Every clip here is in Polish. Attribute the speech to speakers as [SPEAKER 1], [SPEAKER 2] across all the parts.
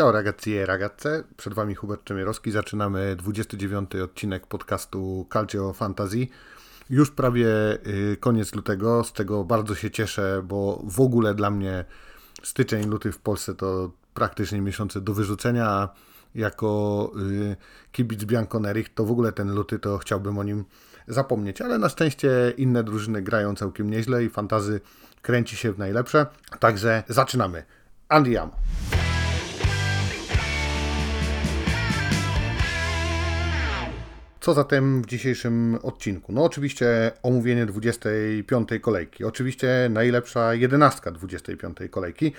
[SPEAKER 1] Ciao ragazzi e ragazze, przed Wami Hubert Czemierowski. Zaczynamy 29 odcinek podcastu Calcio Fantasy. Już prawie y, koniec lutego, z czego bardzo się cieszę, bo w ogóle dla mnie styczeń, luty w Polsce to praktycznie miesiące do wyrzucenia, jako y, kibic Bianconerich to w ogóle ten luty to chciałbym o nim zapomnieć, ale na szczęście inne drużyny grają całkiem nieźle i fantazy kręci się w najlepsze. Także zaczynamy. Andiamo. Co zatem w dzisiejszym odcinku? No oczywiście omówienie 25 kolejki, oczywiście najlepsza jedenastka 25 kolejki,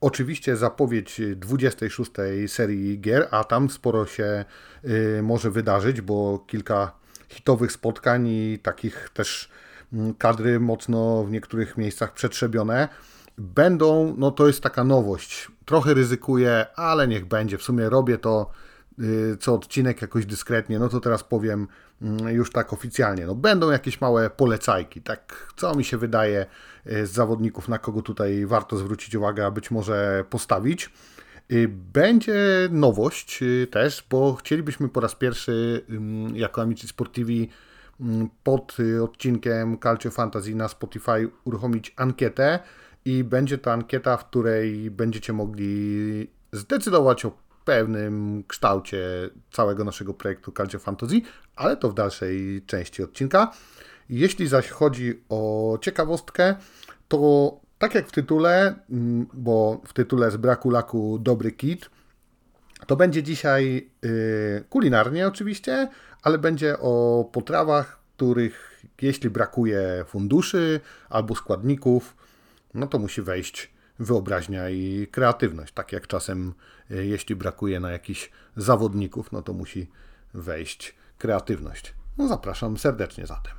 [SPEAKER 1] oczywiście zapowiedź 26 serii gier, a tam sporo się y, może wydarzyć, bo kilka hitowych spotkań i takich też mm, kadry mocno w niektórych miejscach przetrzebione. Będą, no to jest taka nowość. Trochę ryzykuję, ale niech będzie. W sumie robię to co odcinek jakoś dyskretnie, no to teraz powiem mm, już tak oficjalnie. No będą jakieś małe polecajki, tak co mi się wydaje y, z zawodników, na kogo tutaj warto zwrócić uwagę, a być może postawić. Y, będzie nowość też, bo chcielibyśmy po raz pierwszy jako Amici Sportivi pod odcinkiem Calcio Fantasy na Spotify uruchomić ankietę i będzie to ankieta, w której będziecie mogli zdecydować o pewnym kształcie całego naszego projektu Calcio Fantasy, ale to w dalszej części odcinka. Jeśli zaś chodzi o ciekawostkę, to tak jak w tytule, mm, bo w tytule z braku laku dobry kit, to będzie dzisiaj y, kulinarnie oczywiście, ale będzie o potrawach, których jeśli brakuje funduszy albo składników, no to musi wejść wyobraźnia i kreatywność. Tak jak czasem, e, jeśli brakuje na jakichś zawodników, no to musi wejść kreatywność. No zapraszam serdecznie zatem.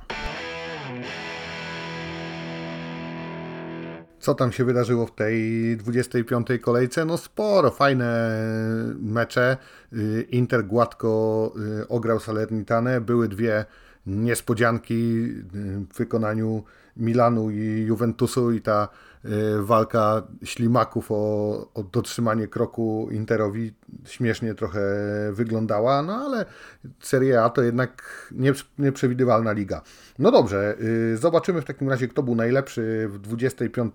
[SPEAKER 1] Co tam się wydarzyło w tej 25. kolejce? No sporo, fajne mecze. Y, Inter gładko ograł Salernitane. Były dwie niespodzianki w wykonaniu Milanu i Juventusu i ta walka ślimaków o, o dotrzymanie kroku Interowi śmiesznie trochę wyglądała, no ale Serie A to jednak nieprzewidywalna liga. No dobrze, y, zobaczymy w takim razie, kto był najlepszy w 25.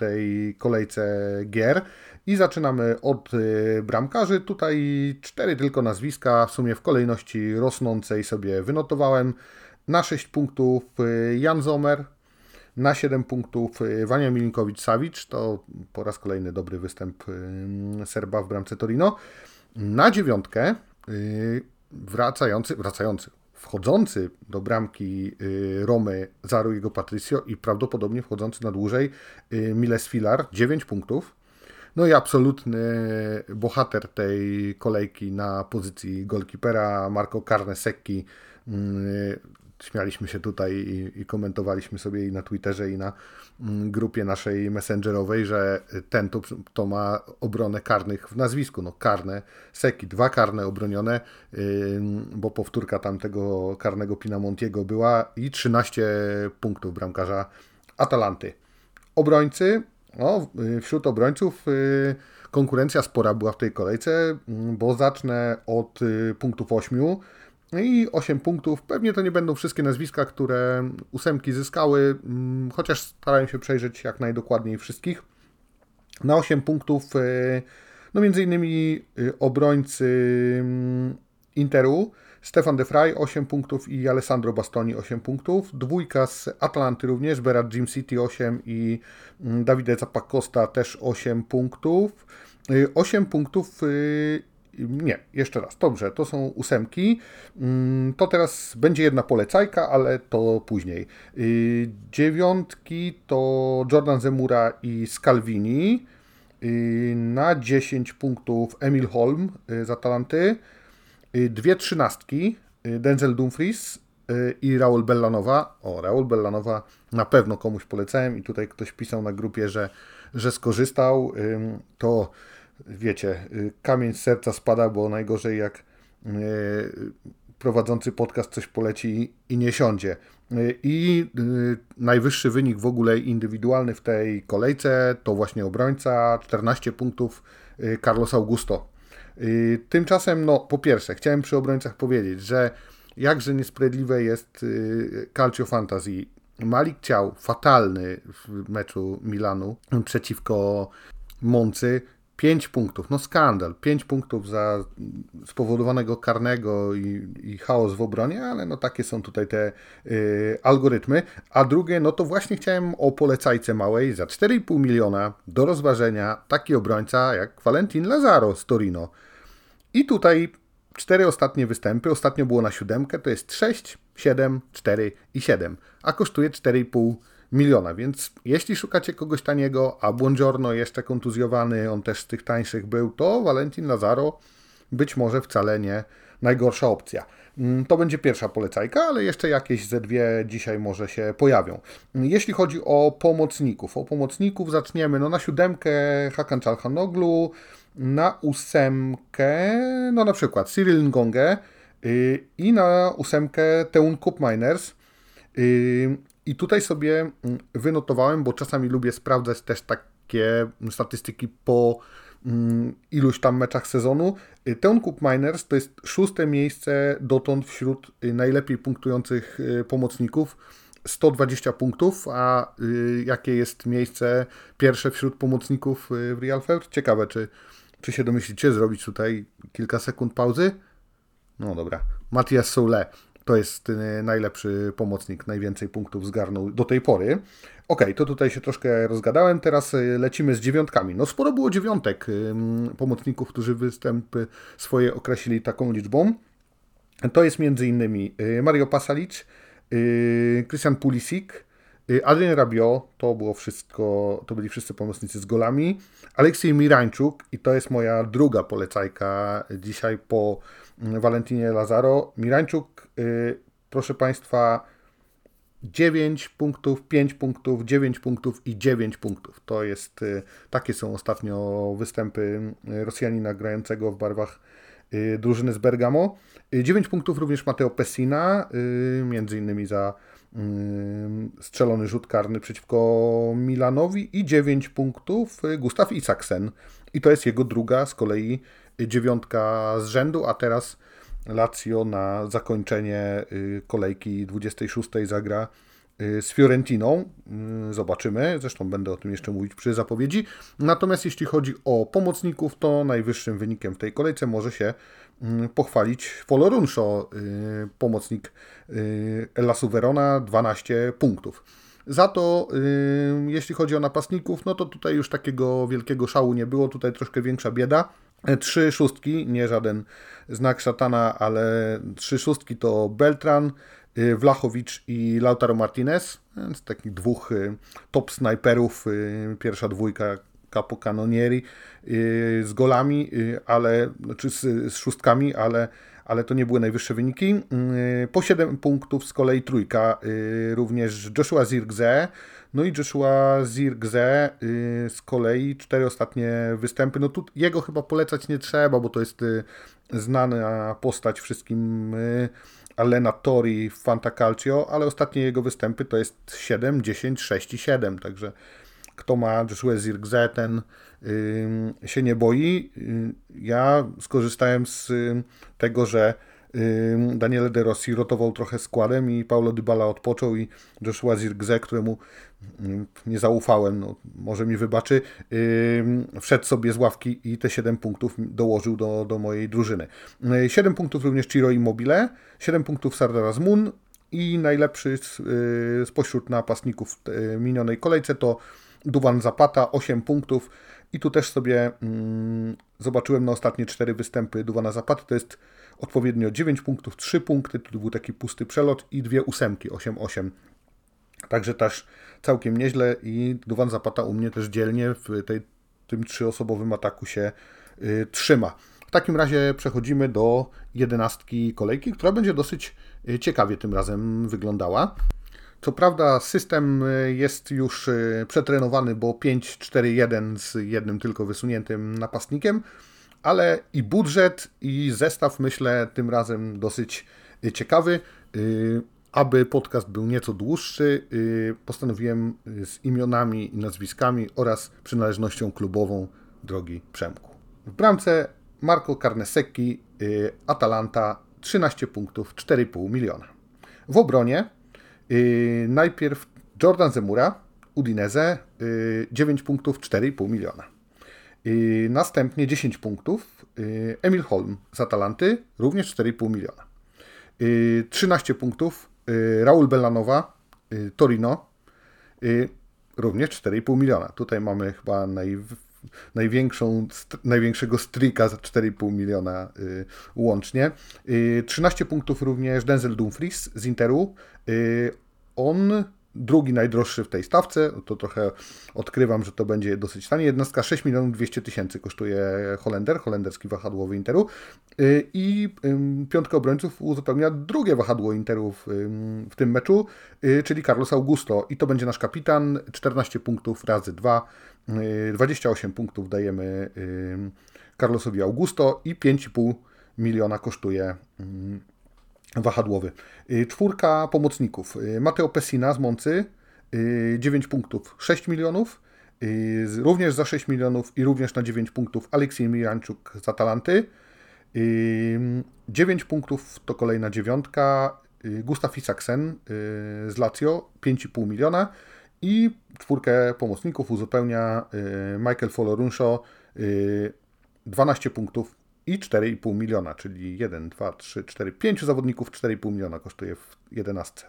[SPEAKER 1] kolejce gier i zaczynamy od y, bramkarzy. Tutaj cztery tylko nazwiska, w sumie w kolejności rosnącej sobie wynotowałem. Na 6 punktów Jan Zomer, na 7 punktów y, Wania Milinkowicz-Sawicz, to po raz kolejny dobry występ y, Serba w bramce Torino. Na dziewiątkę y, wracający, wracający, wchodzący do bramki Romy Zaru Patricio i prawdopodobnie wchodzący na dłużej Miles Filar, 9 punktów. No i absolutny bohater tej kolejki na pozycji golkipera Marco Carnesecchi śmialiśmy się tutaj i, i, komentowaliśmy sobie i na Twitterze, i na mm, grupie naszej messengerowej, że ten to, to ma obronę karnych w nazwisku. No karne, seki, dwa karne obronione, bo powtórka tamtego karnego Pinamontiego była i 13 punktów bramkarza Atalanty. Obrońcy, no, wśród obrońców yy, konkurencja spora była w tej kolejce, bo zacznę od yy, punktów 8 no i 8 punktów. Pewnie to nie będą wszystkie nazwiska, które ósemki zyskały, mm, chociaż starałem się przejrzeć jak najdokładniej wszystkich. Na 8 punktów, e, no między innymi e, obrońcy mm, Interu, Stefan De Frey 8 punktów i Alessandro Bastoni 8 punktów. Dwójka z Atlanty również, Berat Jim City 8 i mm, Davide Zappacosta też 8 punktów. 8 e, punktów nie, jeszcze raz. Dobrze, to są ósemki. Mm, to teraz będzie jedna polecajka, ale to później. Y, dziewiątki to Jordan Zemura i Scalvini. Y, na 10 punktów Emil Holm y, z Atalanty. Dwie trzynastki Denzel Dumfries i Raul Bellanowa. O, Raul Bellanowa na pewno komuś polecałem i tutaj ktoś pisał na grupie, że, że skorzystał. To wiecie, y, kamień z serca spada, bo najgorzej jak y, prowadzący podcast coś poleci i nie siądzie. Y, I najwyższy wynik w ogóle indywidualny w tej kolejce to właśnie obrońca, 14 punktów Carlos Augusto tymczasem, no po pierwsze, chciałem przy obrońcach powiedzieć, że jakże niesprawiedliwe jest Calcio Fantasy. Malik Ciał, fatalny w meczu Milanu przeciwko Moncy, 5 punktów, no skandal, 5 punktów za spowodowanego karnego i, i, chaos w obronie, ale no takie są tutaj te y, algorytmy. A drugie, no to właśnie chciałem o polecajce małej za 4,5 miliona do rozważenia taki obrońca jak Valentin Lazaro z Torino. I tutaj cztery ostatnie występy, ostatnio było na siódemkę, to jest 6, 7, 4 i 7, a kosztuje 4,5 miliona, więc jeśli szukacie kogoś taniego, a Buongiorno jeszcze kontuzjowany, on też z tych tańszych był, to Valentin Lazaro być może wcale nie najgorsza opcja. Mm, to będzie pierwsza polecajka, ale jeszcze jakieś ze dwie dzisiaj może się pojawią. Jeśli chodzi o pomocników, o pomocników zaczniemy no na siódemkę Hakan Çalhanoglu, na ósemkę, no na przykład Cyril Ngonge yy, i na ósemkę Teun Cup Miners. Yy, I tutaj sobie mm, wynotowałem, bo czasami lubię sprawdzać też takie statystyki po mm, iluś tam meczach sezonu. Yy, Teun Cup Miners to jest szóste miejsce dotąd wśród najlepiej punktujących pomocników. 120 punktów, a jakie jest miejsce pierwsze wśród pomocników w Real Feld? Ciekawe, czy czy się domyślicie zrobić tutaj kilka sekund pauzy? No dobra. Matias Soule to jest y, najlepszy pomocnik, najwięcej punktów zgarnął do tej pory. Ok, to tutaj się troszkę rozgadałem, teraz y, lecimy z dziewiątkami. No sporo było dziewiątek pomocników, którzy występy swoje określili taką liczbą. To jest y, Mario Pasalic, Christian Pulisic, Adrian Rabiot, to było wszystko, to byli wszyscy pomocnicy z golami. Aleksiej Mirańczuk i to jest moja druga polecajka dzisiaj po Valentinie Lazaro. Mirańczuk, proszę Państwa, 9 punktów, 5 punktów, 9 punktów i 9 punktów. To jest, yy, takie są ostatnio występy y, Rosjanina grającego w barwach drużyny z Bergamo. 9 y, punktów również Mateo Pessina, y, między innymi za strzelony rzut karny przeciwko Milanowi i 9 punktów Gustaw Isaksen. I to jest jego druga z kolei dziewiątka z rzędu, a teraz Lazio na zakończenie y, kolejki 26 zagra y, z Fiorentiną. Y, zobaczymy, zresztą będę o tym jeszcze mówić przy zapowiedzi. Natomiast jeśli chodzi o pomocników, to najwyższym wynikiem w tej kolejce może się Mm, pochwalić Folorunszo, y, pomocnik Elasu Verona, 12 punktów. Za to, jeśli chodzi o napastników, no to tutaj już takiego wielkiego szału nie było, tutaj troszkę większa bieda. Trzy szóstki, nie żaden znak szatana, ale trzy szóstki to Beltran, Wlachowicz i Lautaro Martinez, więc takich dwóch top snajperów, pierwsza dwójka Capo Canonieri y, z golami, y, ale, czy z, z szóstkami, ale, ale to nie były najwyższe wyniki. Y, po 7 punktów z kolei trójka, również Joshua Zirgze, no i Joshua Zirgze z kolei cztery ostatnie występy. No tu jego chyba polecać nie trzeba, bo to jest znana postać wszystkim Alena Tori w Fantacalcio, ale ostatnie jego występy to jest 7, 10, 6 i 7, także kto ma Joshua Zirkzee, ten y, się nie boi. Y, ja skorzystałem z y, tego, że Daniele De Rossi rotował trochę składem i Paulo Dybala odpoczął i Joshua Zirkzee, któremu nie zaufałem, no, może mi wybaczy, wszedł sobie z ławki i te 7 punktów dołożył do, do mojej drużyny. 7 punktów również Ciro Immobile, 7 punktów Sardar Moon i najlepszy spośród napastników minionej kolejce to Duwan Zapata 8 punktów i tu też sobie mm, zobaczyłem na ostatnie 4 występy Duwana Zapaty, to jest odpowiednio 9 punktów, 3 punkty, tu był taki pusty przelot i dwie ósemki, 8-8. Także też całkiem nieźle i Duwan Zapata u mnie też dzielnie w tej, tym trzyosobowym ataku się y, trzyma. W takim razie przechodzimy do jedenastki kolejki, która będzie dosyć y, ciekawie tym razem wyglądała. Co prawda system y, jest już y, przetrenowany, bo 5-4-1 z jednym tylko wysuniętym napastnikiem, ale i budżet, i zestaw myślę tym razem dosyć ciekawy. Aby podcast był nieco dłuższy, postanowiłem z imionami i nazwiskami oraz przynależnością klubową drogi Przemku. W bramce Marco Carnesecchi, Atalanta 13 punktów, 4,5 miliona. W obronie najpierw Jordan Zemura, Udinese, 9 punktów, 4,5 miliona. Następnie 10 punktów Emil Holm z Atalanty, również 4,5 miliona. 13 punktów Raul Bellanowa, Torino, również 4,5 miliona. Tutaj mamy chyba naj, największą, największego strika za 4,5 miliona y, łącznie. Y, 13 punktów również Denzel Dumfries z Interu. Y, on drugi najdroższy w tej stawce, to trochę odkrywam, że to będzie dosyć tanie. Jednostka 6 milionów 200 tysięcy kosztuje Holender, holenderski wahadłowy Interu. Y, i piątkę obrońców uzupełnia drugie wahadło Interu w, w tym meczu, y, czyli Carlos Augusto. I to będzie nasz kapitan, 14 punktów razy 2, 28 y, punktów dajemy Carlosowi Augusto i 5,5 miliona kosztuje wahadłowy. Y, czwórka pomocników. Y, Mateo Pessina z Moncy, 9 y, punktów, 6 milionów. Również za 6 milionów i również na 9 punktów Aleksiej Mijanczuk z Atalanty. 9 punktów to kolejna dziewiątka. Gustav Isaksen z Lazio, 5,5 miliona. I czwórkę pomocników uzupełnia Michael Folorunsho, 12 punktów, i 4,5 miliona, czyli 1, 2, 3, 4, 5 zawodników, 4,5 miliona kosztuje w 11.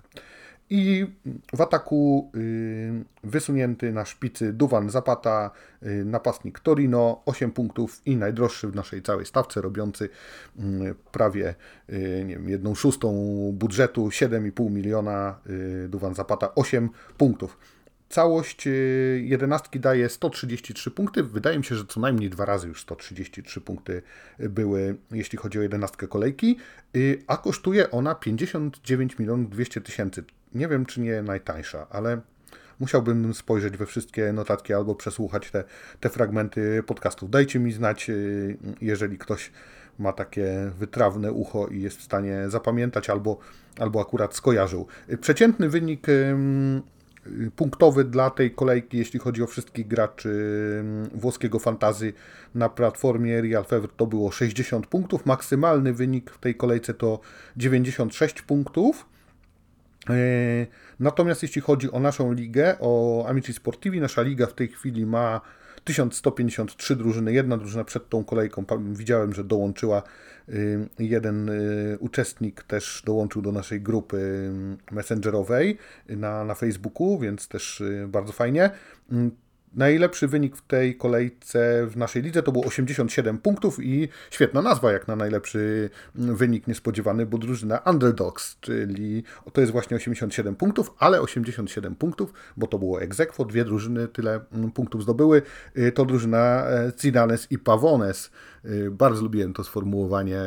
[SPEAKER 1] I w ataku y, wysunięty na szpicy Duwan Zapata, y, napastnik Torino, 8 punktów i najdroższy w naszej całej stawce, robiący y, prawie nie wiem, szóstą budżetu, 7,5 miliona, Duwan Zapata, 8 punktów. Całość y, jedenastki daje 133 punkty. Wydaje mi się, że co najmniej dwa razy już 133 punkty były, jeśli chodzi o jedenastkę kolejki, y, a kosztuje ona 59 milionów 200 tysięcy. Nie wiem, czy nie najtańsza, ale musiałbym spojrzeć we wszystkie notatki albo przesłuchać te, te fragmenty podcastów. Dajcie mi znać, y, jeżeli ktoś ma takie wytrawne ucho i jest w stanie zapamiętać albo, albo akurat skojarzył. Przeciętny wynik punktowy dla tej kolejki, jeśli chodzi o wszystkich graczy mm, włoskiego fantazy na platformie Real Fever to było 60 punktów. Maksymalny wynik w tej kolejce to 96 punktów. E, natomiast jeśli chodzi o naszą ligę, o Amici Sportivi, nasza liga w tej chwili ma 1153 drużyny. Jedna drużyna przed tą kolejką widziałem, że dołączyła jeden y, uczestnik też dołączył do naszej grupy y, messengerowej na, na Facebooku, więc też bardzo fajnie. Najlepszy wynik w tej kolejce w naszej lidze to było 87 punktów i świetna nazwa jak na najlepszy wynik niespodziewany, bo drużyna Underdogs, czyli to jest właśnie 87 punktów, ale 87 punktów, bo to było egzekwo, dwie drużyny tyle punktów zdobyły, to drużyna e, Cidanes i Pavones. Y, bardzo lubiłem to sformułowanie,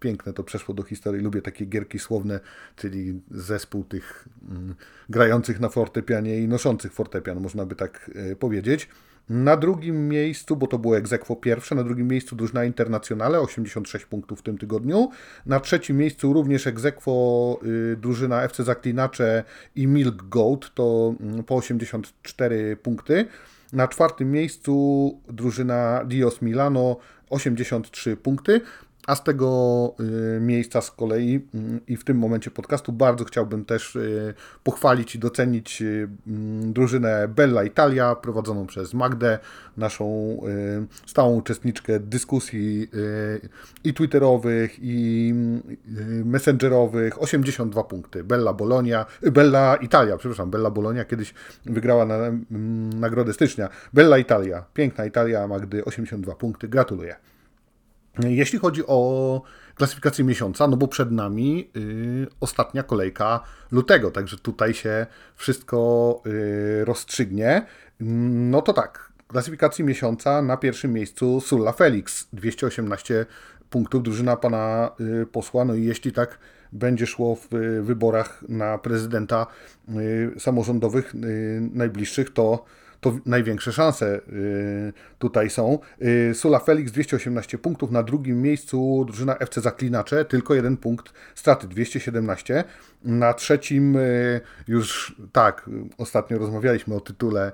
[SPEAKER 1] piękne to przeszło do historii. Lubię takie gierki słowne, czyli zespół tych mm, grających na fortepianie i noszących fortepian, można by tak y, powiedzieć. Na drugim miejscu, bo to było egzekwo pierwsze, na drugim miejscu drużyna Internacjonale, 86 punktów w tym tygodniu. Na trzecim miejscu również egzekwo y, drużyna FC Zaklinacze i Milk Goat, to y, po 84 punkty. Na czwartym miejscu drużyna Dios Milano 83 punkty. A z tego y, miejsca z kolei y, i w tym momencie podcastu bardzo chciałbym też y, pochwalić i docenić mm, drużynę Bella Italia prowadzoną przez Magdę, naszą stałą uczestniczkę dyskusji i twitterowych i messengerowych. 82 punkty. Bella Bologna, Bella Italia, przepraszam, Bella Bologna kiedyś wygrała na, mm, nagrodę stycznia. Bella Italia, piękna Italia Magdy, 82 punkty. Gratuluję. Jeśli chodzi o klasyfikację miesiąca, no bo przed nami y, ostatnia kolejka lutego, także tutaj się wszystko y, rozstrzygnie. No to tak, klasyfikacji miesiąca na pierwszym miejscu Sulla Felix, 218 punktów, drużyna pana y, posła, no i jeśli tak będzie szło w wyborach na prezydenta y, samorządowych y, najbliższych, to to największe szanse y, tutaj są. Y, Sula Felix 218 punktów, na drugim miejscu drużyna FC Zaklinacze, tylko jeden punkt straty, 217. Na trzecim y, już tak, ostatnio rozmawialiśmy o tytule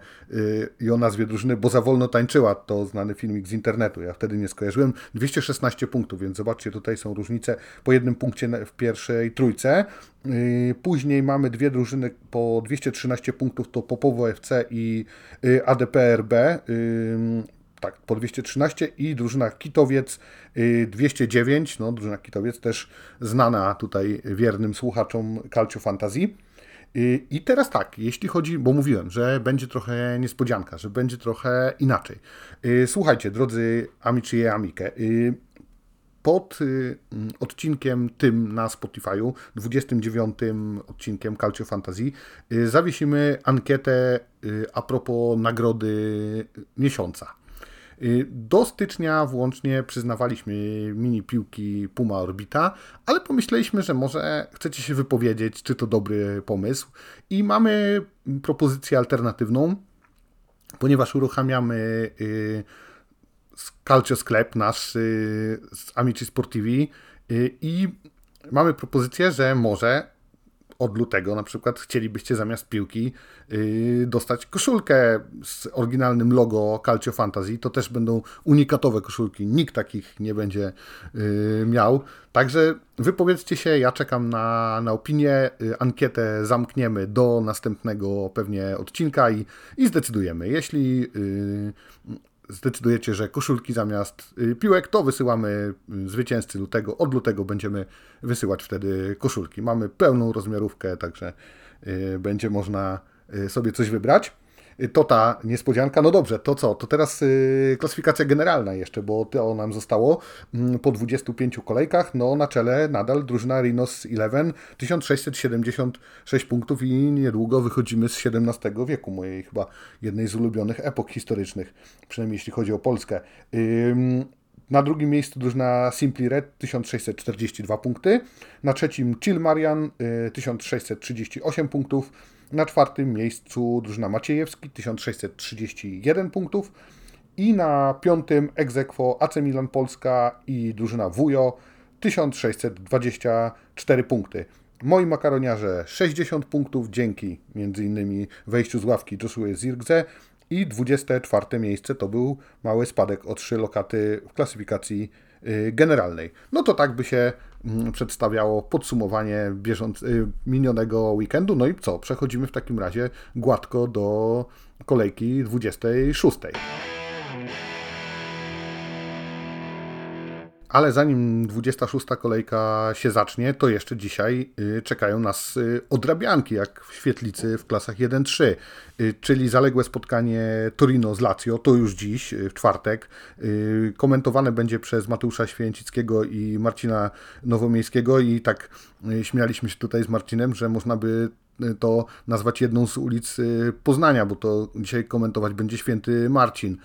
[SPEAKER 1] i o nazwie drużyny, bo za wolno tańczyła, to znany filmik z internetu, ja wtedy nie skojarzyłem, 216 punktów, więc zobaczcie, tutaj są różnice po jednym punkcie w pierwszej trójce. Później mamy dwie drużyny po 213 punktów, to Popowo FC i ADPRB tak, po 213 i drużyna Kitowiec 209, no drużyna Kitowiec też znana tutaj wiernym słuchaczom Calcio Fantazji. I teraz tak, jeśli chodzi, bo mówiłem, że będzie trochę niespodzianka, że będzie trochę inaczej. Słuchajcie, drodzy amici i amike, pod odcinkiem tym na Spotify'u, 29 odcinkiem Calcio Fantasy, zawiesimy ankietę a propos nagrody miesiąca. Y, do stycznia włącznie przyznawaliśmy mini piłki Puma Orbita, ale pomyśleliśmy, że może chcecie się wypowiedzieć, czy to dobry pomysł. I mamy propozycję alternatywną, ponieważ uruchamiamy y, Calcio Sklep nasz y, z Amici Sportivi i mamy propozycję, że może od lutego na przykład chcielibyście zamiast piłki yy, dostać koszulkę z oryginalnym logo Calcio Fantasy, to też będą unikatowe koszulki. Nikt takich nie będzie yy, miał. Także wypowiedzcie się, ja czekam na, na opinię. Yy, ankietę zamkniemy do następnego pewnie odcinka i, i zdecydujemy. Jeśli zdecydujecie, że koszulki zamiast y, piłek, to wysyłamy y, zwycięzcy lutego. Od lutego będziemy wysyłać wtedy koszulki. Mamy pełną rozmiarówkę, także y, będzie można sobie coś wybrać. To ta niespodzianka. No dobrze, to co? To teraz klasyfikacja generalna jeszcze, bo to nam zostało mm, po 25 kolejkach. No na czele nadal drużyna Rhinos 11, 1676 punktów i niedługo wychodzimy z XVII wieku, mojej chyba jednej z ulubionych epok historycznych, przynajmniej jeśli chodzi o Polskę. Na drugim miejscu drużyna Simply Red 1642 punkty. Na trzecim Chill Marian 1638 punktów. Na czwartym miejscu drużyna Maciejewski 1631 punktów i na piątym Egzekwo AC Milan Polska i drużyna Wujo 1624 punkty. Moi makaroniarze 60 punktów dzięki m.in. wejściu z ławki Joshua Zirgze i 24 miejsce to był mały spadek o 3 lokaty w klasyfikacji y, generalnej. No to tak by się przedstawiało podsumowanie bieżąc, y, minionego weekendu. No i co? Przechodzimy w takim razie gładko do kolejki 26. Ale zanim 26. kolejka się zacznie, to jeszcze dzisiaj y, czekają nas y, odrabianki, jak w świetlicy w klasach 1-3, y, czyli zaległe spotkanie Torino z Lazio, to już dziś, w czwartek. Komentowane będzie przez Mateusza Święcickiego i Marcina Nowomiejskiego i tak śmialiśmy się tutaj z Marcinem, że można by to nazwać jedną z ulic Poznania, bo to dzisiaj komentować będzie Święty Marcin.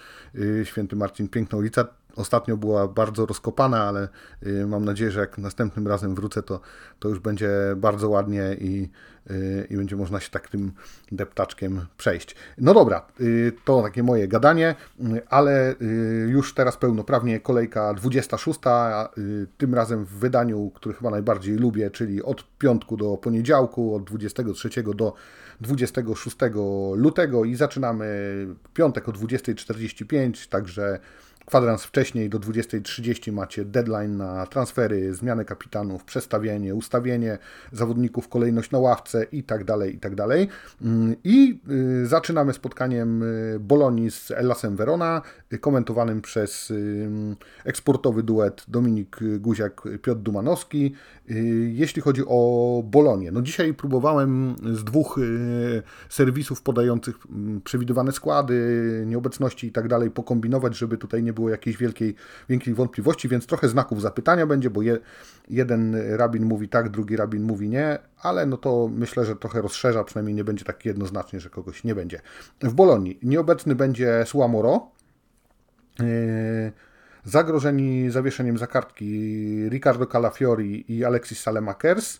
[SPEAKER 1] Święty Marcin, piękna ulica ostatnio była bardzo rozkopana, ale y, mam nadzieję, że jak następnym razem wrócę, to, to już będzie bardzo ładnie i, y, i będzie można się tak tym deptaczkiem przejść. No dobra, y, to takie moje gadanie, ale już teraz pełnoprawnie kolejka 26, tym razem w wydaniu, który chyba najbardziej lubię, czyli od piątku do poniedziałku, od 23 do 26 lutego i zaczynamy piątek o 20.45, także Kwadrans wcześniej do 20.30 macie deadline na transfery, zmiany kapitanów, przestawienie, ustawienie zawodników, kolejność na ławce i tak dalej, i tak dalej. Mm, I y, zaczynamy spotkaniem y, Bolonii z Elasem Verona, y, komentowanym przez eksportowy duet Dominik Guziak, Piotr Dumanowski. Jeśli chodzi o Bolonię, no dzisiaj próbowałem z dwóch serwisów podających mm, przewidywane składy, nieobecności i tak dalej pokombinować, żeby tutaj nie nie było jakiejś wielkiej, wielkiej wątpliwości, więc trochę znaków zapytania będzie, bo je, jeden rabin mówi tak, drugi rabin mówi nie, ale no to myślę, że trochę rozszerza, przynajmniej nie będzie tak jednoznacznie, że kogoś nie będzie. W Bolonii nieobecny będzie Suamoro, yy, zagrożeni zawieszeniem za kartki Ricardo Calafiori i Alexis Salemakers,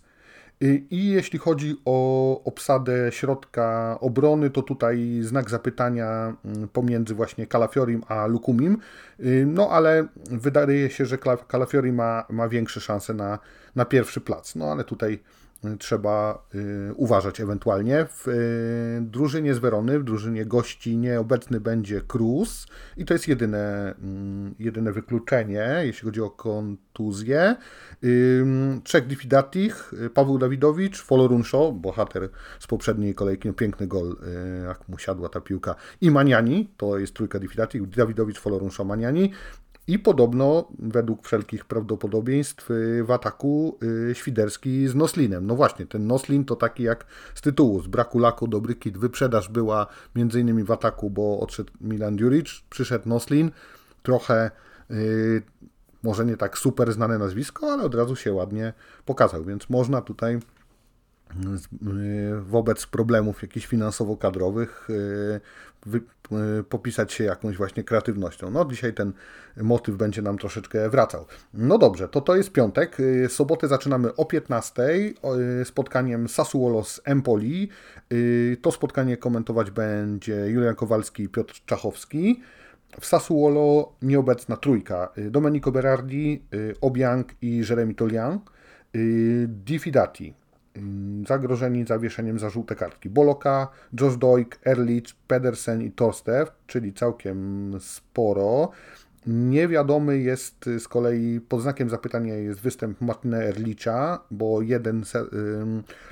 [SPEAKER 1] I jeśli chodzi o obsadę środka obrony, to tutaj znak zapytania mm, pomiędzy właśnie Calafiorim a Lukumim. No ale wydaje się, że Calafiori ma, ma większe szanse na, na pierwszy plac. No ale tutaj trzeba y, uważać ewentualnie. W y, drużynie z Werony, w drużynie gości nieobecny będzie Cruz i to jest jedyne, mm, jedyne wykluczenie, jeśli chodzi o kontuzję. Trzech Diffidatich, Paweł Dawidowicz, Folorunsho, bohater z poprzedniej kolejki, no, piękny gol, y, jak mu siadła ta piłka, i Maniani, to jest trójka Diffidatich, Dawidowicz, Folorunsho, Maniani. I podobno, według wszelkich prawdopodobieństw, y, w ataku y, Świderski z Noslinem. No właśnie, ten Noslin to taki jak z tytułu, z braku laku dobry kit. Wyprzedaż była między innymi w ataku, bo odszedł Milan Djuric, przyszedł Noslin, trochę yy, może nie tak super znane nazwisko, ale od razu się ładnie pokazał, więc można tutaj Y, wobec problemów jakichś finansowo-kadrowych y, y, popisać się jakąś właśnie kreatywnością. No dzisiaj ten motyw będzie nam troszeczkę wracał. No dobrze, to to jest piątek. Sobotę zaczynamy o 15 spotkaniem Sassuolo z Empoli. To spotkanie komentować będzie Julian Kowalski i Piotr Czachowski. W Sassuolo nieobecna trójka. Domenico Berardi, Obiang i Jeremy Tolian. Diffidati zagrożeni zawieszeniem za żółte kartki. Boloka, Josh Doik, Erlich, Pedersen i Torstev, czyli całkiem sporo. Niewiadomy jest z kolei, pod znakiem zapytania jest występ Martina Erlicha, bo jeden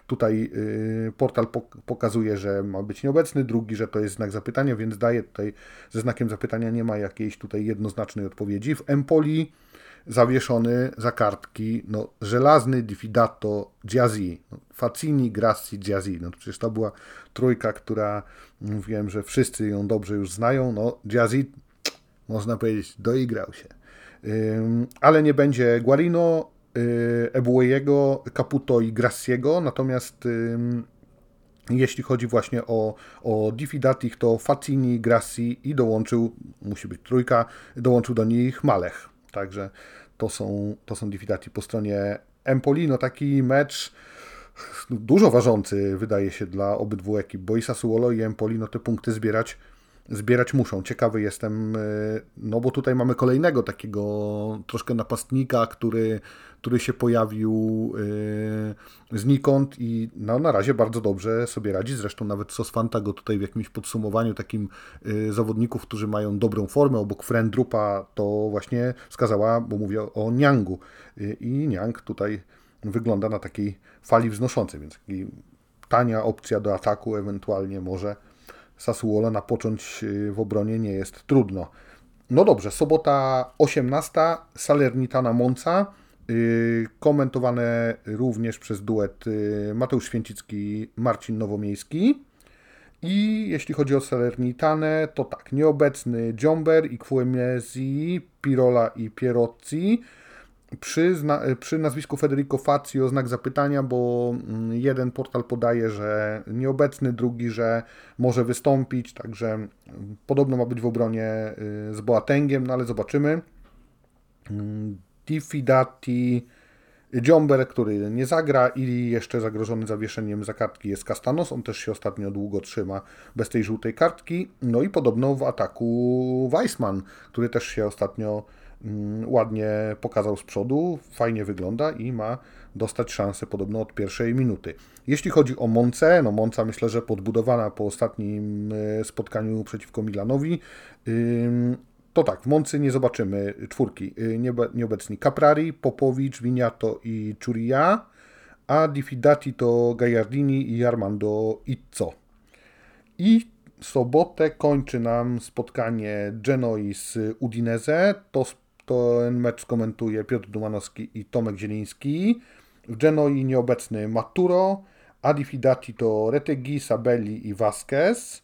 [SPEAKER 1] tutaj y, portal pokazuje, że ma być nieobecny, drugi, że to jest znak zapytania, więc daje tutaj ze znakiem zapytania nie ma jakiejś tutaj jednoznacznej odpowiedzi. W Empoli zawieszony za kartki, no, żelazny Diffidato Giazzi, no, Facini, Grassi, Giazzi, no przecież to była trójka, która mówiłem, że wszyscy ją dobrze już znają, no Giazzi, można powiedzieć, doigrał się. Ym, ale nie będzie Guarino, yy, Ebuejego, Caputo i Grassiego, natomiast ym, jeśli chodzi właśnie o, o Diffidatich, to Facini, Grassi i dołączył, musi być trójka, dołączył do nich Malech. Także to są, to są Diffidati po stronie Empoli. No taki mecz dużo ważący wydaje się dla obydwu ekip, bo i Sassuolo i Empoli no te punkty zbierać zbierać muszą. Ciekawy jestem, e, no bo tutaj mamy kolejnego takiego troszkę napastnika, który, który się pojawił e, znikąd i no, na razie bardzo dobrze sobie radzi. Zresztą nawet Sosfanta go tutaj w jakimś podsumowaniu takim e, zawodników, którzy mają dobrą formę, obok Frendrupa to właśnie wskazała, bo mówię o Niangu. I Niang tutaj wygląda na takiej fali wznoszącej, więc tania opcja do ataku ewentualnie może Sassuolo napocząć y, w obronie nie jest trudno. No dobrze, sobota 18, Salernitana Monza, y, komentowane również przez duet y, Mateusz Święcicki, Marcin Nowomiejski. I jeśli chodzi o Salernitanę, to tak, nieobecny Dziomber i Kwemezi, Pirola i Pierozzi, przy, przy, nazwisku Federico Fazio znak zapytania, bo mm, jeden portal podaje, że nieobecny, drugi, że może wystąpić, także mm, podobno ma być w obronie y, z Boatengiem, no ale zobaczymy. Mm, Diffidati, Dziomber, który nie zagra i jeszcze zagrożony zawieszeniem za kartki jest Castanos, on też się ostatnio długo trzyma bez tej żółtej kartki. No i podobno w ataku Weissman, który też się ostatnio ładnie pokazał z przodu, fajnie wygląda i ma dostać szansę podobno od pierwszej minuty. Jeśli chodzi o Monce, no Monca myślę, że podbudowana po ostatnim e, spotkaniu przeciwko Milanowi, to tak, w Moncy nie zobaczymy czwórki y, nieobecni Caprari, Popowicz, Winiato i Churia, a Diffidati to Gajardini i Armando Izzo. I sobotę kończy nam spotkanie Genoi z Udinese. To ten mecz komentuje Piotr Dumanowski i Tomek Zieliński. W Genoi nieobecny Maturo, Adi Fidati to Retegi, Sabelli i Vasquez.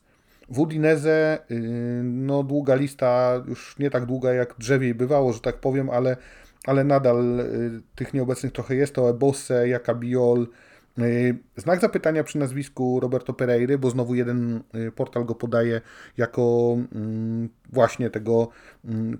[SPEAKER 1] W Udinese y, no długa lista, już nie tak długa jak drzewiej bywało, że tak powiem, ale, ale nadal y, tych nieobecnych trochę jest. To Ebosse, Jakabiol, y, Znak zapytania przy nazwisku Roberto Pereiry, bo znowu jeden portal go podaje jako mm, właśnie tego mm,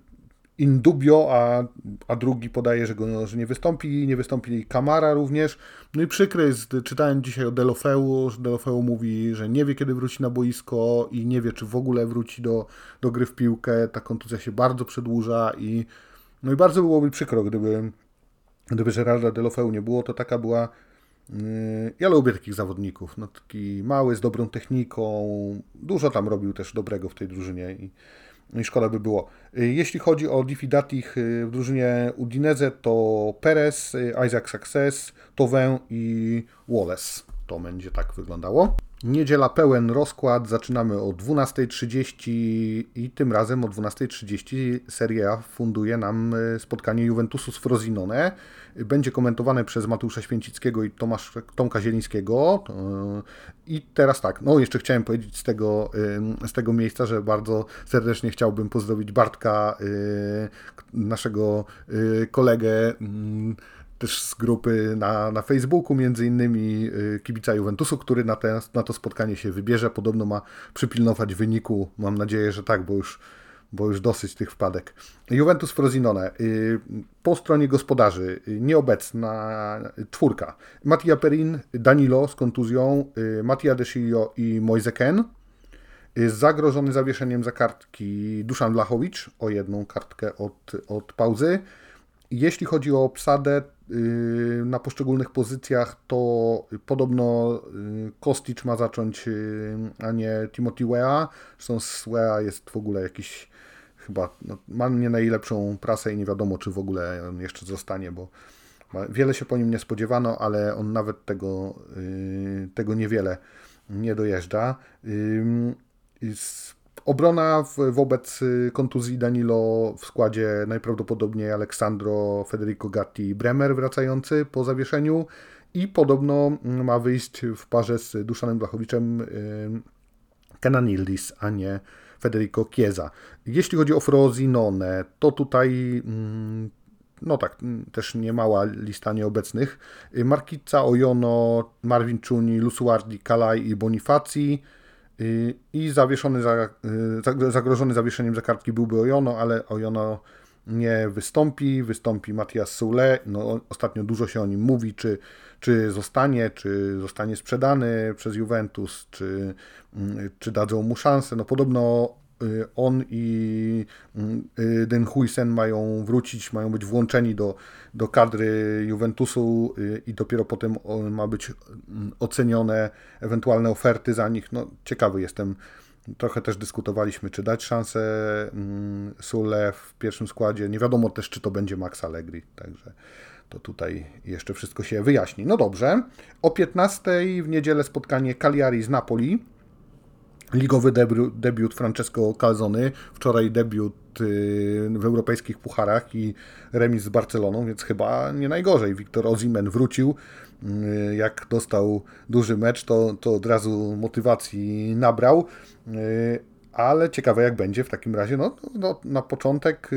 [SPEAKER 1] Indubio, a, a drugi podaje, że, go, że nie wystąpi, nie wystąpi Kamara również. No i przykry jest, czytałem dzisiaj o Delofeu, że Delofeu mówi, że nie wie kiedy wróci na boisko i nie wie czy w ogóle wróci do, do gry w piłkę. Ta kontuzja się bardzo przedłuża i no i bardzo byłoby przykro, gdyby, gdyby Gerarda Delofeu nie było, to taka była yy, ja lubię takich zawodników, no taki mały, z dobrą techniką, dużo tam robił też dobrego w tej drużynie i, i szkoda by było. Y, jeśli chodzi o Diffidatich y, w drużynie Udinese, to Perez, y, Isaac Success, Towę i Wallace. To będzie tak wyglądało. Niedziela pełen rozkład. Zaczynamy o 12.30 i tym razem o 12.30 Serie A funduje nam spotkanie Juventusu z Frosinone. Będzie komentowane przez Mateusza Święcickiego i Tomasz, Tomka Zielińskiego. I teraz tak, no jeszcze chciałem powiedzieć z tego, z tego miejsca, że bardzo serdecznie chciałbym pozdrowić Bartka, naszego kolegę też z grupy na, na Facebooku, między innymi kibica Juventusu, który na, te, na to spotkanie się wybierze. Podobno ma przypilnować wyniku. Mam nadzieję, że tak, bo już bo już dosyć tych wpadek. Juventus Frosinone. Y, po stronie gospodarzy y, nieobecna czwórka. Mattia Perin, Danilo z kontuzją, y, Mattia Desillo i Moiseken. Zagrożony zawieszeniem za kartki Duszan Blachowicz o jedną kartkę od, od pauzy. Jeśli chodzi o obsadę na poszczególnych pozycjach, to podobno Kostic ma zacząć, a nie Timothy Wea. Zresztą Wea jest w ogóle jakiś chyba no, ma nie najlepszą prasę i nie wiadomo, czy w ogóle on jeszcze zostanie, bo wiele się po nim nie spodziewano, ale on nawet tego, tego niewiele nie dojeżdża. Yy, obrona wobec kontuzji Danilo w składzie najprawdopodobniej Aleksandro, Federico Gatti i Bremer wracający po zawieszeniu i podobno ma wyjść w parze z Duszanem Blachowiczem yy, Kenan Ildis, a nie Federico Chiesa. Jeśli chodzi o Frosinone, to tutaj mm, no tak, mm, też niemała lista nieobecnych. Markica, Ojono, Marvin Czuni, Lusuardi, Kalaj i Bonifaci. I zawieszony za, y, zagrożony zawieszeniem za kartki byłby Ojono, ale Ojono nie wystąpi. Wystąpi Matias Soule. No, ostatnio dużo się o nim mówi, czy, czy zostanie, czy zostanie sprzedany przez Juventus, czy, mm, czy dadzą mu szansę. No podobno on i y, Den Huysen mają wrócić, mają być włączeni do, do kadry Juventusu y, i dopiero potem ma być ocenione ewentualne oferty za nich. No, ciekawy jestem Trochę też dyskutowaliśmy, czy dać szansę mm, Sule w pierwszym składzie. Nie wiadomo też, czy to będzie Max Allegri, także to tutaj jeszcze wszystko się wyjaśni. No dobrze, o 15 w niedzielę spotkanie Cagliari z Napoli. Ligowy debiut, debiut Francesco Calzony, wczoraj debiut y, w europejskich pucharach i remis z Barceloną, więc chyba nie najgorzej. Wiktor Ozimen wrócił, y, jak dostał duży mecz, to, to od razu motywacji nabrał, y, ale ciekawe jak będzie w takim razie. No, no na początek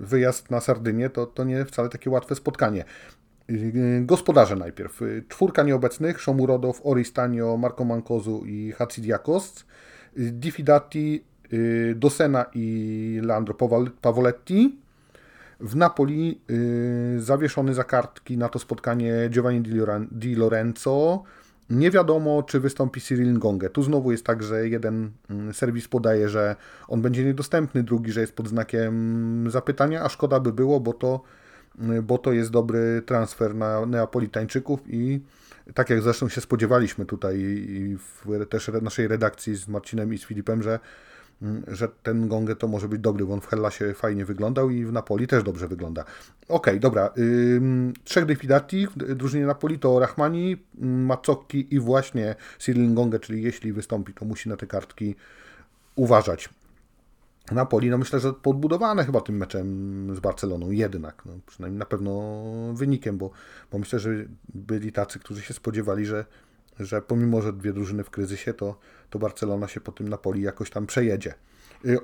[SPEAKER 1] wyjazd na Sardynię to, to nie wcale takie łatwe spotkanie. Gospodarze najpierw. Czwórka nieobecnych, Szomurodow, Oristanio, Marco Mancozu i Hatsidiakos. Diffidati, y, Dosena i Leandro Pavoletti. W Napoli y, zawieszony za kartki na to spotkanie Giovanni Di Lorenzo. Nie wiadomo, czy wystąpi Cyril Ngonge. Tu znowu jest tak, że jeden mm, serwis podaje, że on będzie niedostępny, drugi, że jest pod znakiem zapytania, a szkoda by było, bo to bo to jest dobry transfer na Neapolitańczyków i tak jak zresztą się spodziewaliśmy tutaj i w też naszej redakcji z Marcinem i z Filipem, że, że ten Gongę to może być dobry, bo on w Hellasie fajnie wyglądał i w Napoli też dobrze wygląda. Okej, okay, dobra. Trzech defidati w drużynie Napoli to Rahmani, Macocki i właśnie Cyril Gongę, czyli jeśli wystąpi, to musi na te kartki uważać. Napoli, no myślę, że podbudowane chyba tym meczem z Barceloną jednak, no, przynajmniej na pewno wynikiem, bo, bo myślę, że byli tacy, którzy się spodziewali, że, że pomimo, że dwie drużyny w kryzysie, to, to Barcelona się po tym Napoli jakoś tam przejedzie.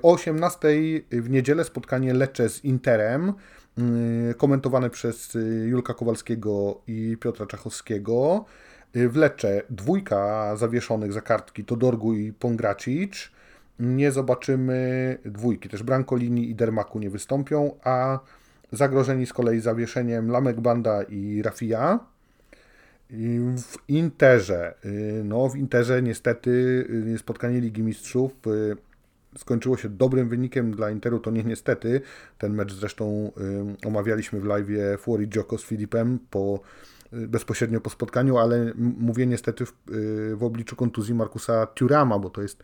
[SPEAKER 1] O 18 w niedzielę spotkanie Lecce z Interem, y, komentowane przez Julka Kowalskiego i Piotra Czachowskiego. W Lecce dwójka zawieszonych za kartki to Dorgu i Pongracic. Nie zobaczymy dwójki. Też Brankolini i Dermaku nie wystąpią, a zagrożeni z kolei zawieszeniem Lamek Banda i Rafia. W Interze, y, no w Interze niestety y, spotkanie Ligi Mistrzów y, skończyło się dobrym wynikiem dla Interu, to nie niestety. Ten mecz zresztą omawialiśmy w live Fuori Gioco z Filipem po, bezpośrednio po spotkaniu, ale mówię niestety w, w obliczu kontuzji Markusa Turama, bo to jest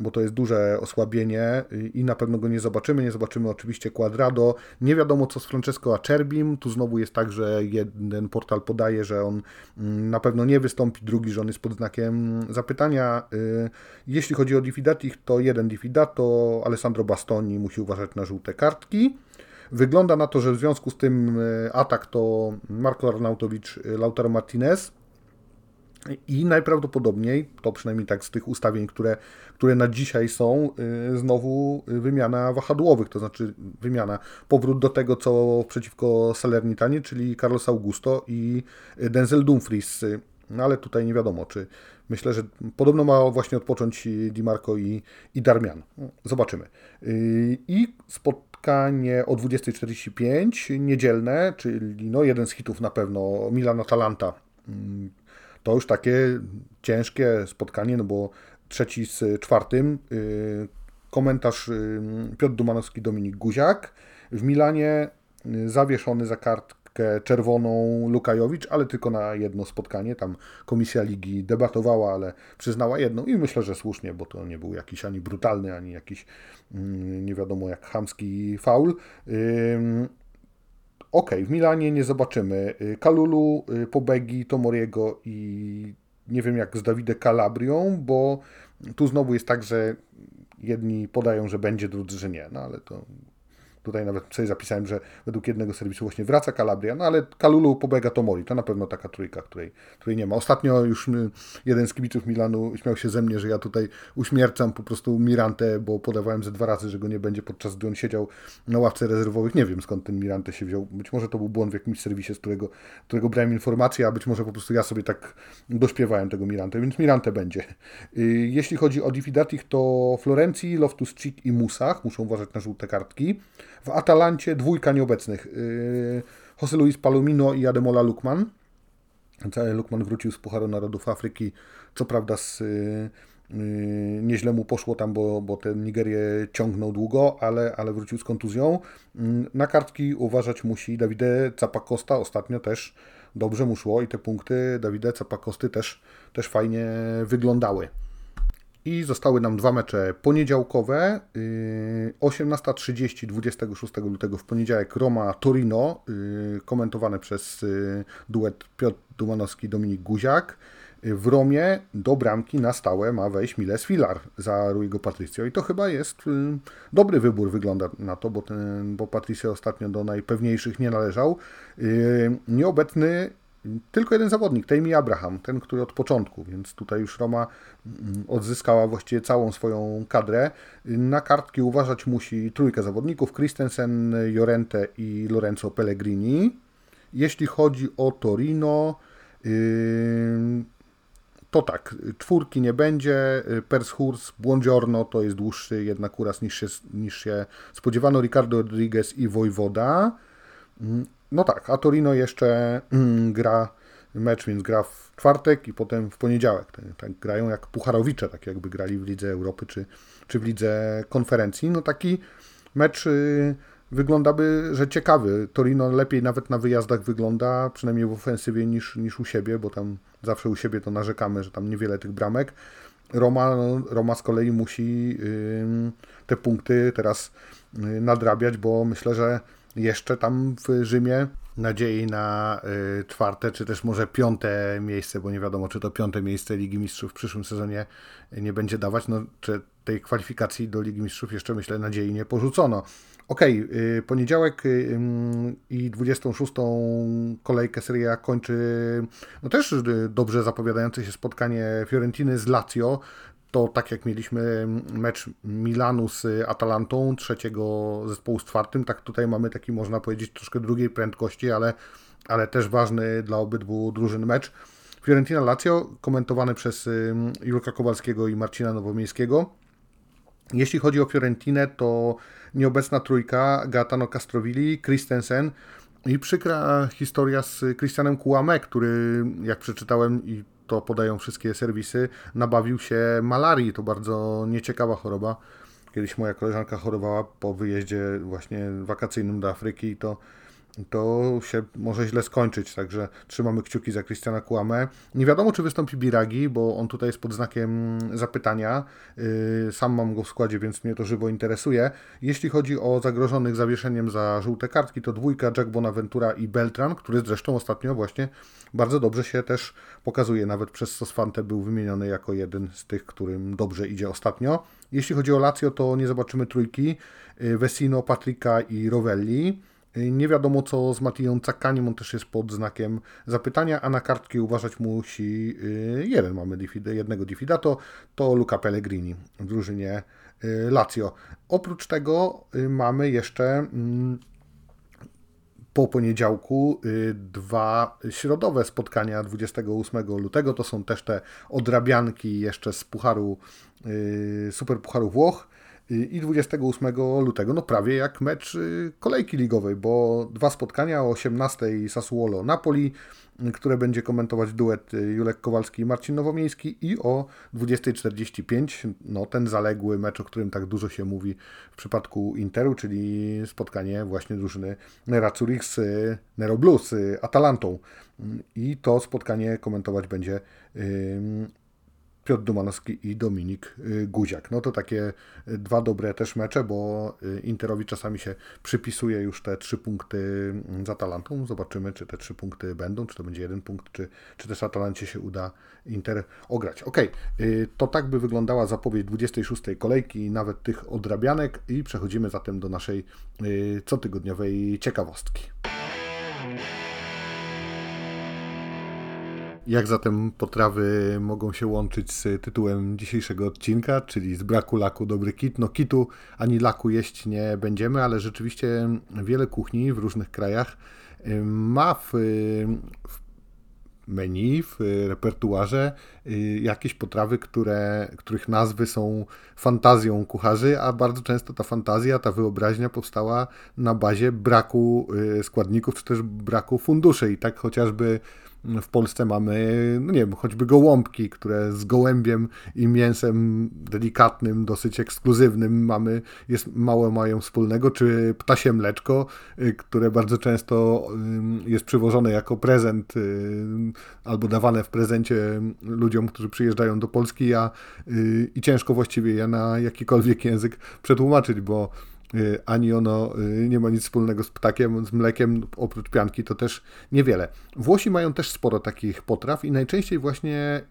[SPEAKER 1] bo to jest duże osłabienie i na pewno go nie zobaczymy. Nie zobaczymy oczywiście Quadrado. Nie wiadomo co z Francesco Acerbim. Tu znowu jest tak, że jeden portal podaje, że on mm, na pewno nie wystąpi, drugi, że on jest pod znakiem zapytania. Y, jeśli chodzi o Diffidatich, to jeden Diffidato, Alessandro Bastoni musi uważać na żółte kartki. Wygląda na to, że w związku z tym y, atak to Marko Arnautowicz, y, Lautaro Martinez. I najprawdopodobniej, to przynajmniej tak z tych ustawień, które, które na dzisiaj są, y, znowu wymiana wahadłowych, to znaczy wymiana, powrót do tego, co przeciwko Salernitanie, czyli Carlos Augusto i Denzel Dumfries. No ale tutaj nie wiadomo, czy myślę, że podobno ma właśnie odpocząć Di Marco i, i Darmian. Zobaczymy. Y, I spotkanie o 20.45, niedzielne, czyli no jeden z hitów na pewno, Milan-Atalanta to już takie ciężkie spotkanie, no bo trzeci z czwartym. Y, komentarz y, Piotr Dumanowski, Dominik Guziak. W Milanie y, zawieszony za kartkę czerwoną Lukajowicz, ale tylko na jedno spotkanie. Tam komisja ligi debatowała, ale przyznała jedną i myślę, że słusznie, bo to nie był jakiś ani brutalny, ani jakiś nie wiadomo jak chamski faul. Ok, w Milanie nie zobaczymy y, Kalulu, y, Pobegi, Tomoriego i nie wiem jak z Dawidem Calabrią, bo tu znowu jest tak, że jedni podają, że będzie, drudzy, że nie. No ale to Tutaj nawet sobie zapisałem, że według jednego serwisu właśnie wraca Calabria, no ale Kalulu pobega Tomori, to na pewno taka trójka, której, której nie ma. Ostatnio już jeden z kibiców Milanu śmiał się ze mnie, że ja tutaj uśmiercam po prostu Mirante, bo podawałem ze dwa razy, że go nie będzie podczas gdy on siedział na ławce rezerwowych. Nie wiem skąd ten Mirante się wziął. Być może to był błąd w jakimś serwisie, z którego, którego brałem informację, a być może po prostu ja sobie tak dośpiewałem tego Mirante, więc Mirante będzie. Y, jeśli chodzi o Diffidatich, to Florencji, Loftus Cheek i Musach muszą uważać na żółte kartki. W Atalancie dwójka nieobecnych. Yy, José Luis Palomino i Ademola Lukman. Lukman wrócił z Pucharu Narodów Afryki, co prawda z, yy, yy, nieźle mu poszło tam, bo, bo ten Nigerię ciągnął długo, ale, ale wrócił z kontuzją. Na kartki uważać musi Davide Capacosta, ostatnio też dobrze mu szło i te punkty Davide Capacosty też, też fajnie wyglądały. I zostały nam dwa mecze poniedziałkowe. 18.30 yy, 26 lutego w poniedziałek Roma-Torino, yy, komentowane przez yy, duet Piotr Dumanowski Dominik Guziak. W Romie do bramki na stałe ma wejść Miles Filar za Ruigo Patricio i to chyba jest dobry wybór, wygląda na to, bo, ten, bo Patricio ostatnio do najpewniejszych nie należał. Nieobecny tylko jeden zawodnik, Tammy Abraham, ten, który od początku, więc tutaj już Roma mm, odzyskała właściwie całą swoją kadrę. Na kartki uważać musi trójkę zawodników, Christensen, Jorente i Lorenzo Pellegrini. Jeśli chodzi o Torino, to tak, czwórki nie będzie, Pershurs, Błądziorno to jest dłuższy jednak uraz niż się, niż się spodziewano, Ricardo Rodriguez i Wojwoda. No tak, a Torino jeszcze mm, gra mecz, więc gra w czwartek i potem w poniedziałek. Tak, tak grają jak pucharowicze, tak jakby grali w Lidze Europy czy, czy w Lidze Konferencji. No taki mecz y, wygląda by, że ciekawy. Torino lepiej nawet na wyjazdach wygląda, przynajmniej w ofensywie niż, niż u siebie, bo tam zawsze u siebie to narzekamy, że tam niewiele tych bramek. Roma, no, Roma z kolei musi te punkty teraz y, nadrabiać, bo myślę, że jeszcze tam w Rzymie nadziei na y, czwarte, czy też może piąte miejsce, bo nie wiadomo, czy to piąte miejsce Ligi Mistrzów w przyszłym sezonie nie będzie dawać, no, czy tej kwalifikacji do Ligi Mistrzów jeszcze, myślę, nadziei nie porzucono. Okej, okay, poniedziałek y, i 26. kolejkę Serie A kończy no też y, dobrze zapowiadające się spotkanie Fiorentiny z Lazio to tak jak mieliśmy mecz Milanu z Atalantą, trzeciego zespołu z czwartym, tak tutaj mamy taki, można powiedzieć, troszkę drugiej prędkości, ale, ale też ważny dla obydwu drużyn mecz. Fiorentina Lazio, komentowany przez Jurka Kowalskiego i Marcina Nowomiejskiego. Jeśli chodzi o Fiorentinę, to nieobecna trójka Gaetano Castrovilli, Christensen i przykra historia z Christianem Kouame, który jak przeczytałem i to podają wszystkie serwisy, nabawił się malarii. To bardzo nieciekawa choroba. Kiedyś moja koleżanka chorowała po wyjeździe właśnie wakacyjnym do Afryki i to to się może źle skończyć, także trzymamy kciuki za Christiana Kłamę. Nie wiadomo, czy wystąpi Biragi, bo on tutaj jest pod znakiem zapytania. Yy, sam mam go w składzie, więc mnie to żywo interesuje. Jeśli chodzi o zagrożonych zawieszeniem za żółte kartki, to dwójka Jack Bonaventura i Beltran, który zresztą ostatnio właśnie bardzo dobrze się też pokazuje. Nawet przez Sosfante był wymieniony jako jeden z tych, którym dobrze idzie ostatnio. Jeśli chodzi o Lazio, to nie zobaczymy trójki. Yy, Vecino, Patryka i Rovelli. Nie wiadomo co z Matiją Cakaniem, on też jest pod znakiem zapytania, a na kartki uważać musi y, jeden, mamy jednego diffidato, to Luca Pellegrini w drużynie y, Lazio. Oprócz tego y, mamy jeszcze mm, po poniedziałku dwa środowe spotkania 28 lutego. To są też te odrabianki jeszcze z Pucharu, Super Pucharu Włoch i 28 lutego, no prawie jak mecz y, kolejki ligowej, bo dwa spotkania o 18 Sassuolo Napoli, które będzie komentować duet y, Julek Kowalski i Marcin Nowomiejski i o 20.45, no ten zaległy mecz, o którym tak dużo się mówi w przypadku Interu, czyli spotkanie właśnie drużyny Nera Zurich z y, Nero Blues, z Atalantą. I to spotkanie komentować będzie Piotr Dumanowski i Dominik y, Guziak. No to takie y, dwa dobre też mecze, bo y, Interowi czasami się przypisuje już te trzy punkty mm, z Atalantą. Zobaczymy, czy te trzy punkty będą, czy to będzie jeden punkt, czy, czy też Atalancie się uda Inter ograć. Ok, to tak by wyglądała zapowiedź 26. kolejki, nawet tych odrabianek i przechodzimy zatem do naszej cotygodniowej ciekawostki. Jak zatem potrawy mogą się łączyć z tytułem dzisiejszego odcinka, czyli z braku laku dobry kit? No kitu ani laku jeść nie będziemy, ale rzeczywiście wiele kuchni w różnych krajach ma w, w menu, w repertuarze y, jakieś potrawy, które, których nazwy są fantazją kucharzy, a bardzo często ta fantazja, ta wyobraźnia powstała na bazie braku y, składników, czy też braku funduszy. I tak chociażby w Polsce mamy, no nie wiem, choćby gołąbki, które z gołębiem i mięsem delikatnym, dosyć ekskluzywnym mamy, jest mało mają wspólnego, czy ptasie mleczko, y, które bardzo często y, jest przywożone jako prezent y, albo dawane w prezencie ludziom, którzy przyjeżdżają do Polski, a i ciężko właściwie je na jakikolwiek język przetłumaczyć, bo ani ono y, nie ma nic wspólnego z ptakiem, z mlekiem, oprócz pianki to też niewiele. Włosi mają też sporo takich potraw i najczęściej właśnie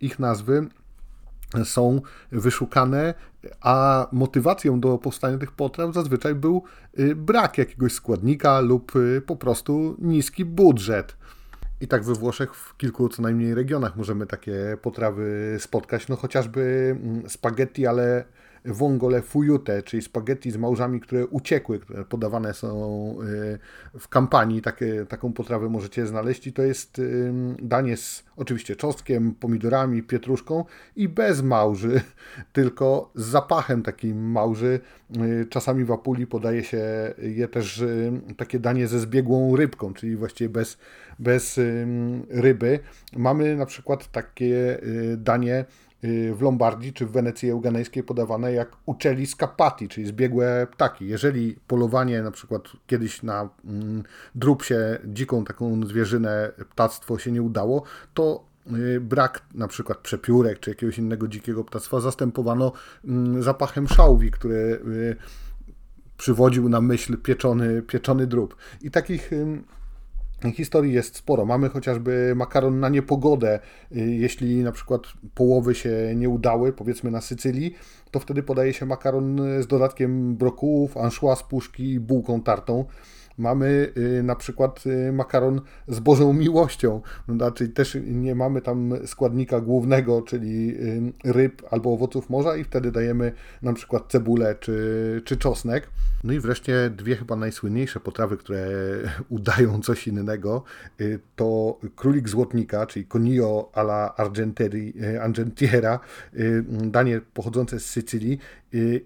[SPEAKER 1] ich nazwy są wyszukane, a motywacją do powstania tych potraw zazwyczaj był y, brak jakiegoś składnika lub po prostu niski budżet. I tak we Włoszech w kilku co najmniej regionach możemy takie potrawy spotkać, no chociażby mm, spaghetti, ale vongole fujute, czyli spaghetti z małżami, które uciekły, które podawane są y, w kampanii. Takie, taką potrawę możecie znaleźć i to jest y, danie z oczywiście czosnkiem, pomidorami, pietruszką i bez małży, tylko z zapachem takim małży. Y, czasami w Apuli podaje się je też takie danie ze zbiegłą rybką, czyli właściwie bez, bez ryby. Mamy na przykład takie danie w Lombardii czy w Wenecji Euganejskiej podawane jak uczeli scapati, czyli zbiegłe ptaki. Jeżeli polowanie na przykład kiedyś na mm, drupsie, dziką taką zwierzynę, ptactwo się nie udało, to y, brak na przykład przepiórek czy jakiegoś innego dzikiego ptactwa zastępowano mm, zapachem szałwi, który y, przywodził na myśl pieczony, pieczony drób. I takich Historii jest sporo. Mamy chociażby makaron na niepogodę. Y, jeśli na przykład połowy się nie udały, powiedzmy na Sycylii, to wtedy podaje się makaron z dodatkiem brokułów, anchois z puszki i bułką tartą. Mamy y, na przykład y, makaron z Bożą Miłością. Znaczy też nie mamy tam składnika głównego, czyli y, ryb albo owoców morza i wtedy dajemy na przykład cebulę czy, czy czosnek. No i wreszcie dwie chyba najsłynniejsze potrawy, które udają coś innego, to królik złotnika, czyli conillo alla argentiera, danie pochodzące z Sycylii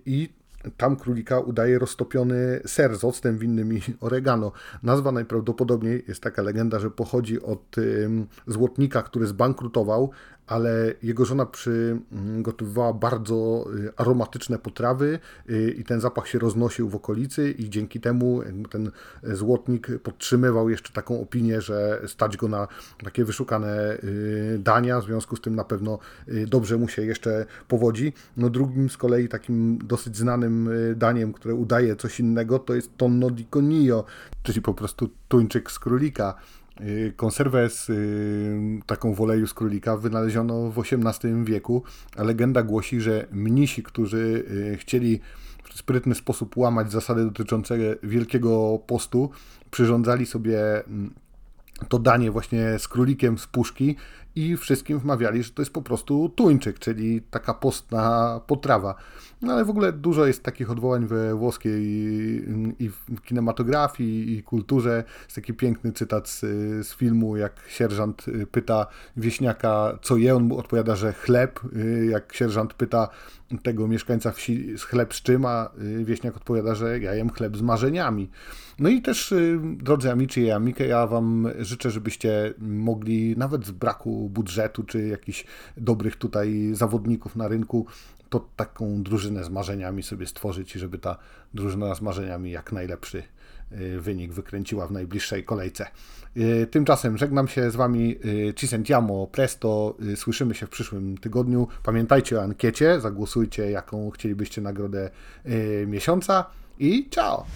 [SPEAKER 1] i tam królika udaje roztopiony ser z octem winnym i oregano. Nazwa najprawdopodobniej jest taka legenda, że pochodzi od złotnika, który zbankrutował, ale jego żona przygotowywała bardzo y, aromatyczne potrawy y, i ten zapach się roznosił w okolicy i dzięki temu ten złotnik podtrzymywał jeszcze taką opinię, że stać go na takie wyszukane y, dania, w związku z tym na pewno dobrze mu się jeszcze powodzi. No drugim z kolei takim dosyć znanym daniem, które udaje coś innego, to jest tonno di conillo, czyli po prostu tuńczyk z królika. Y, konserwę z y, taką w oleju z królika wynaleziono w XVIII wieku, a legenda głosi, że mnisi, którzy y, chcieli w sprytny sposób łamać zasady dotyczące Wielkiego Postu, przyrządzali sobie mm, to danie właśnie z królikiem z puszki i wszystkim wmawiali, że to jest po prostu tuńczyk, czyli taka postna potrawa. No ale w ogóle dużo jest takich odwołań we włoskiej i w kinematografii i kulturze. Jest taki piękny cytat z, z filmu, jak sierżant pyta wieśniaka, co je, on mu odpowiada, że chleb. Jak sierżant pyta tego mieszkańca wsi, chleb z czym, a wieśniak odpowiada, że ja jem chleb z marzeniami. No i też, drodzy amici i amike, ja wam życzę, żebyście mogli nawet z braku budżetu, czy jakichś dobrych tutaj zawodników na rynku, to taką drużynę z marzeniami sobie stworzyć i żeby ta drużyna z marzeniami jak najlepszy y, wynik wykręciła w najbliższej kolejce. Y, tymczasem żegnam się z Wami. Y, ci sentiamo presto. Słyszymy się w przyszłym tygodniu. Pamiętajcie o ankiecie. Zagłosujcie, jaką chcielibyście nagrodę miesiąca. I ciao!